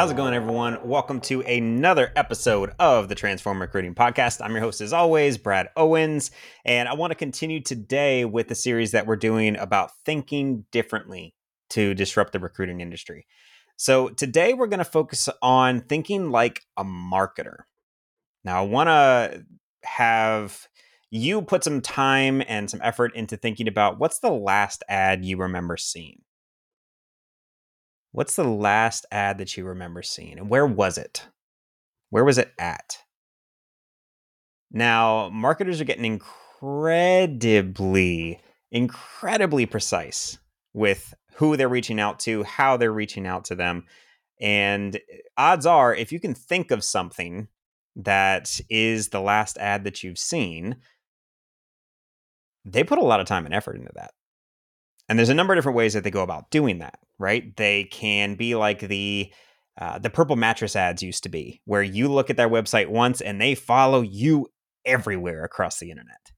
How's it going, everyone? Welcome to another episode of the Transform Recruiting Podcast. I'm your host, as always, Brad Owens, and I want to continue today with the series that we're doing about thinking differently to disrupt the recruiting industry. So, today we're going to focus on thinking like a marketer. Now, I want to have you put some time and some effort into thinking about what's the last ad you remember seeing What's the last ad that you remember seeing? And where was it? Where was it at? Now, marketers are getting incredibly, incredibly precise with who they're reaching out to, how they're reaching out to them. And eh, odds are, if you can think of something that is the last ad that you've seen, they put a lot of time and effort into that. And there's a number of different ways that they go about doing that, right? They can be like the uh, the purple mattress ads used to be, where you look at their website once and they follow you everywhere across the internet.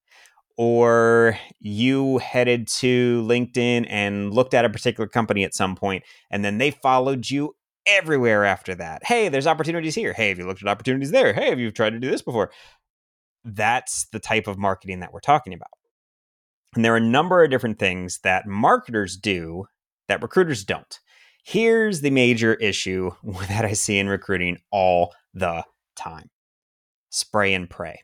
Or you headed to LinkedIn and looked at a particular company at some point, and then they followed you everywhere after that. Hey, there's opportunities here. Hey, have you looked at opportunities there? Hey, have you tried to do this before? That's the type of marketing that we're talking about. And there are a number of different things that marketers do that recruiters don't. Here's the major issue that I see in recruiting all the time spray and pray.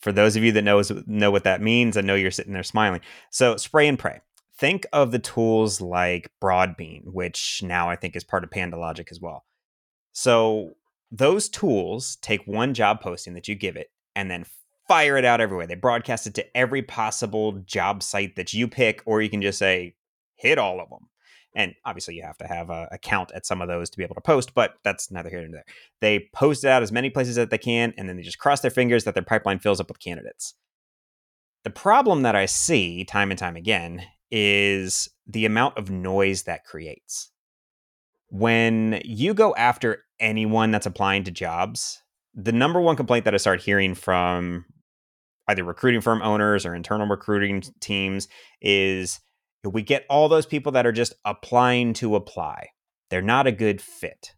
For those of you that knows, know what that means, I know you're sitting there smiling. So, spray and pray. Think of the tools like Broadbean, which now I think is part of PandoLogic as well. So, those tools take one job posting that you give it and then fire it out everywhere. They broadcast it to every possible job site that you pick, or you can just say, hit all of them. And obviously, you have to have a account at some of those to be able to post, but that's neither here nor there. They post it out as many places as they can, and then they just cross their fingers that their pipeline fills up with candidates. The problem that I see time and time again is the amount of noise that creates. When you go after anyone that's applying to jobs, the number one complaint that I start hearing from either recruiting firm owners or internal recruiting teams is we get all those people that are just applying to apply. They're not a good fit.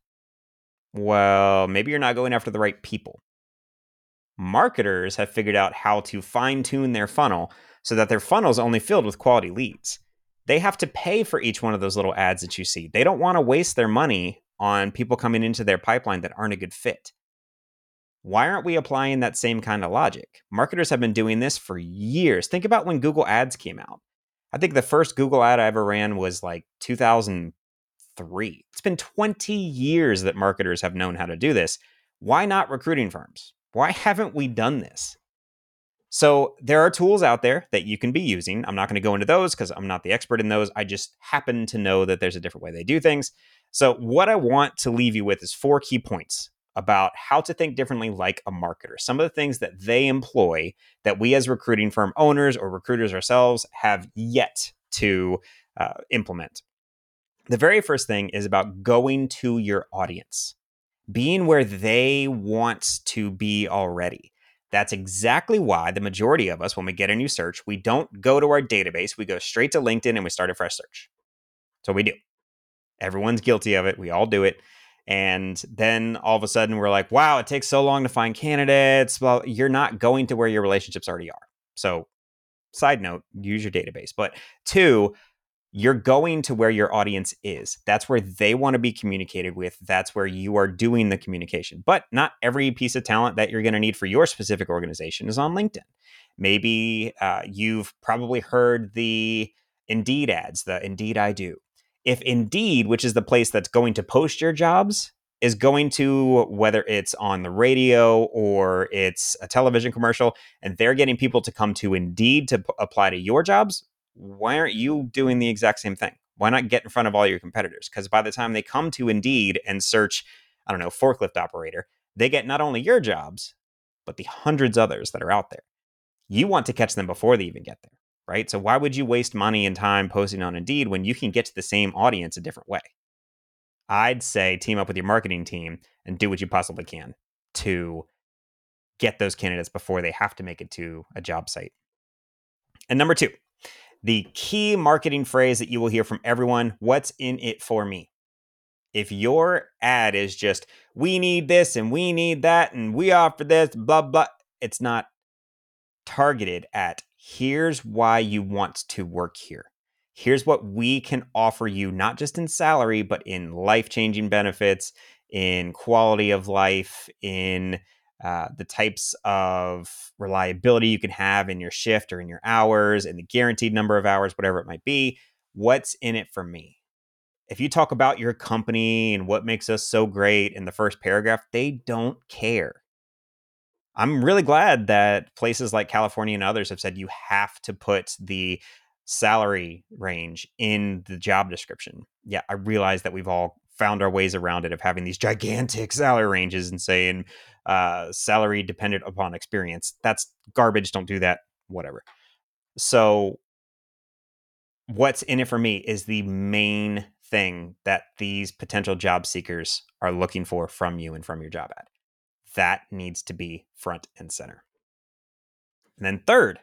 Well, maybe you're not going after the right people. Marketers have figured out how to fine tune their funnel so that their funnel is only filled with quality leads. They have to pay for each one of those little ads that you see. They don't want to waste their money on people coming into their pipeline that aren't a good fit. Why aren't we applying that same kind of logic? Marketers have been doing this for years. Think about when Google Ads came out. I think the first Google ad I ever ran was like 2003. It's been 20 years that marketers have known how to do this. Why not recruiting firms? Why haven't we done this? So there are tools out there that you can be using. I'm not going to go into those because I'm not the expert in those. I just happen to know that there's a different way they do things. So what I want to leave you with is four key points about how to think differently like a marketer. Some of the things that they employ that we as recruiting firm owners or recruiters ourselves have yet to uh, implement. The very first thing is about going to your audience, being where they want to be already. That's exactly why the majority of us, when we get a new search, we don't go to our database. We go straight to LinkedIn and we start a fresh search. So we do. Everyone's guilty of it. We all do it. And then all of a sudden we're like, wow, it takes so long to find candidates. Well, you're not going to where your relationships already are. So, side note, use your database. But two, you're going to where your audience is. That's where they want to be communicated with. That's where you are doing the communication. But not every piece of talent that you're going to need for your specific organization is on LinkedIn. Maybe uh, you've probably heard the Indeed ads, the Indeed I do if Indeed, which is the place that's going to post your jobs, is going to whether it's on the radio or it's a television commercial, and they're getting people to come to Indeed to p- apply to your jobs, why aren't you doing the exact same thing? Why not get in front of all your competitors? Because by the time they come to Indeed and search, I don't know, forklift operator, they get not only your jobs, but the hundreds others that are out there. You want to catch them before they even get there right? So why would you waste money and time posting on Indeed when you can get to the same audience a different way? I'd say team up with your marketing team and do what you possibly can to get those candidates before they have to make it to a job site. And number two, the key marketing phrase that you will hear from everyone what's in it for me? If your ad is just, we need this and we need that and we offer this, blah, blah, it's not targeted at here's why you want to work here. Here's what we can offer you, not just in salary, but in life changing benefits, in quality of life, in uh, the types of reliability you can have in your shift or in your hours, and the guaranteed number of hours, whatever it might be. What's in it for me? If you talk about your company and what makes us so great in the first paragraph, they don't care. I'm really glad that places like California and others have said you have to put the salary range in the job description. Yeah, I realize that we've all found our ways around it of having these gigantic salary ranges and saying uh, salary dependent upon experience. That's garbage. Don't do that. Whatever. So, what's in it for me is the main thing that these potential job seekers are looking for from you and from your job ad. That needs to be front and center. And then, third,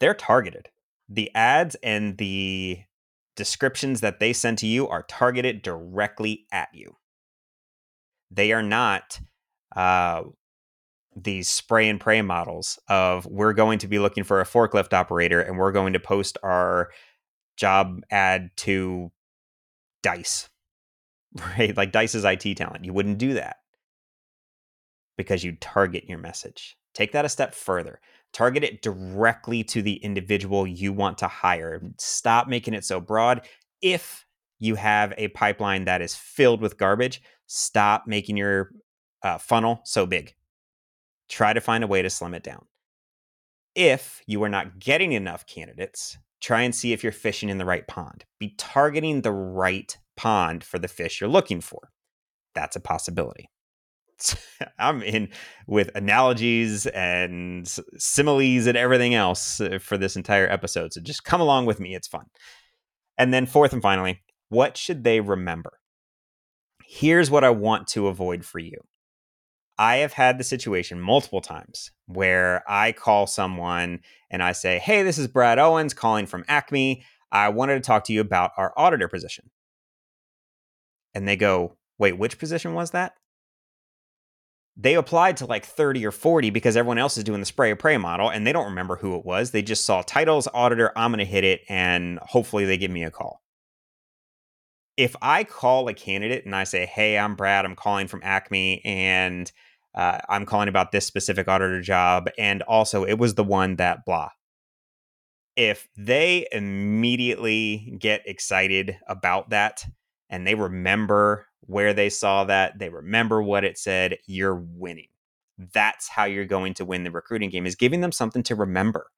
they're targeted. The ads and the descriptions that they send to you are targeted directly at you. They are not uh, these spray and pray models of we're going to be looking for a forklift operator and we're going to post our job ad to Dice, right? Like Dice's IT talent. You wouldn't do that because you target your message. Take that a step further. Target it directly to the individual you want to hire. Stop making it so broad. If you have a pipeline that is filled with garbage, stop making your uh, funnel so big. Try to find a way to slim it down. If you are not getting enough candidates, try and see if you're fishing in the right pond. Be targeting the right pond for the fish you're looking for. That's a possibility. I'm in with analogies and similes and everything else uh, for this entire episode. So just come along with me. It's fun. And then, fourth and finally, what should they remember? Here's what I want to avoid for you. I have had the situation multiple times where I call someone and I say, Hey, this is Brad Owens calling from Acme. I wanted to talk to you about our auditor position. And they go, Wait, which position was that? They applied to like 30 or 40 because everyone else is doing the spray or pray model and they don't remember who it was. They just saw titles, auditor, I'm going to hit it, and hopefully they give me a call. If I call a candidate and I say, hey, I'm Brad, I'm calling from Acme, and uh, I'm calling about this specific auditor job, and also it was the one that blah. If they immediately get excited about that and they remember where they saw that, they remember what it said, you're winning. That's how you're going to win the recruiting game is giving them something to remember.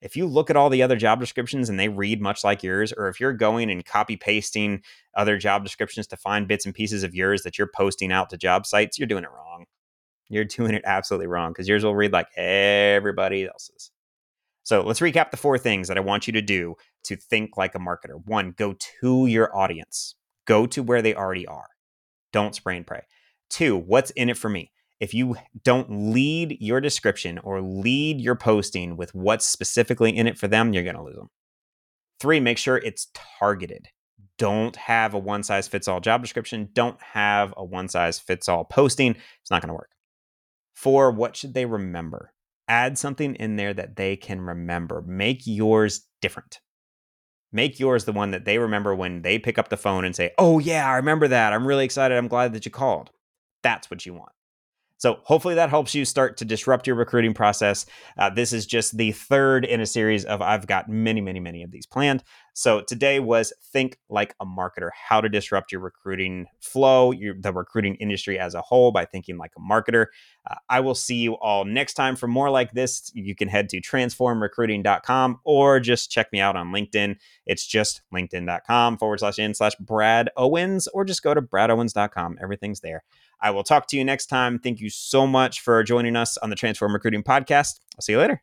If you look at all the other job descriptions and they read much like yours, or if you're going and copy pasting other job descriptions to find bits and pieces of yours that you're posting out to job sites, you're doing it wrong. You're doing it absolutely wrong because yours will read like everybody else's. So let's recap the four things that I want you to do to think like a marketer. One, go to your audience. Go to where they already are. Don't spray and pray. Two, what's in it for me? If you don't lead your description or lead your posting with what's specifically in it for them, you're going to lose them. Three, make sure it's targeted. Don't have a one size fits all job description. Don't have a one size fits all posting. It's not going to work. Four, what should they remember? Add something in there that they can remember. Make yours different make yours the one that they remember when they pick up the phone and say, Oh, yeah, I remember that. I'm really excited. I'm glad that you called. That's what you want. So hopefully that helps you start to disrupt your recruiting process. Uh, this is just the third in a series of I've got many, many, many of these planned. So today was think like a marketer, how to disrupt your recruiting flow, your, the recruiting industry as a whole by thinking like a marketer. Uh, I will see you all next time for more like this. You can head to transformrecruiting.com or just check me out on LinkedIn. It's just linkedin.com forward slash in slash Brad Owens or just go to bradowens.com. Everything's there. I will talk to you next time. Thank you so much for joining us on the Transform Recruiting Podcast. I'll see you later.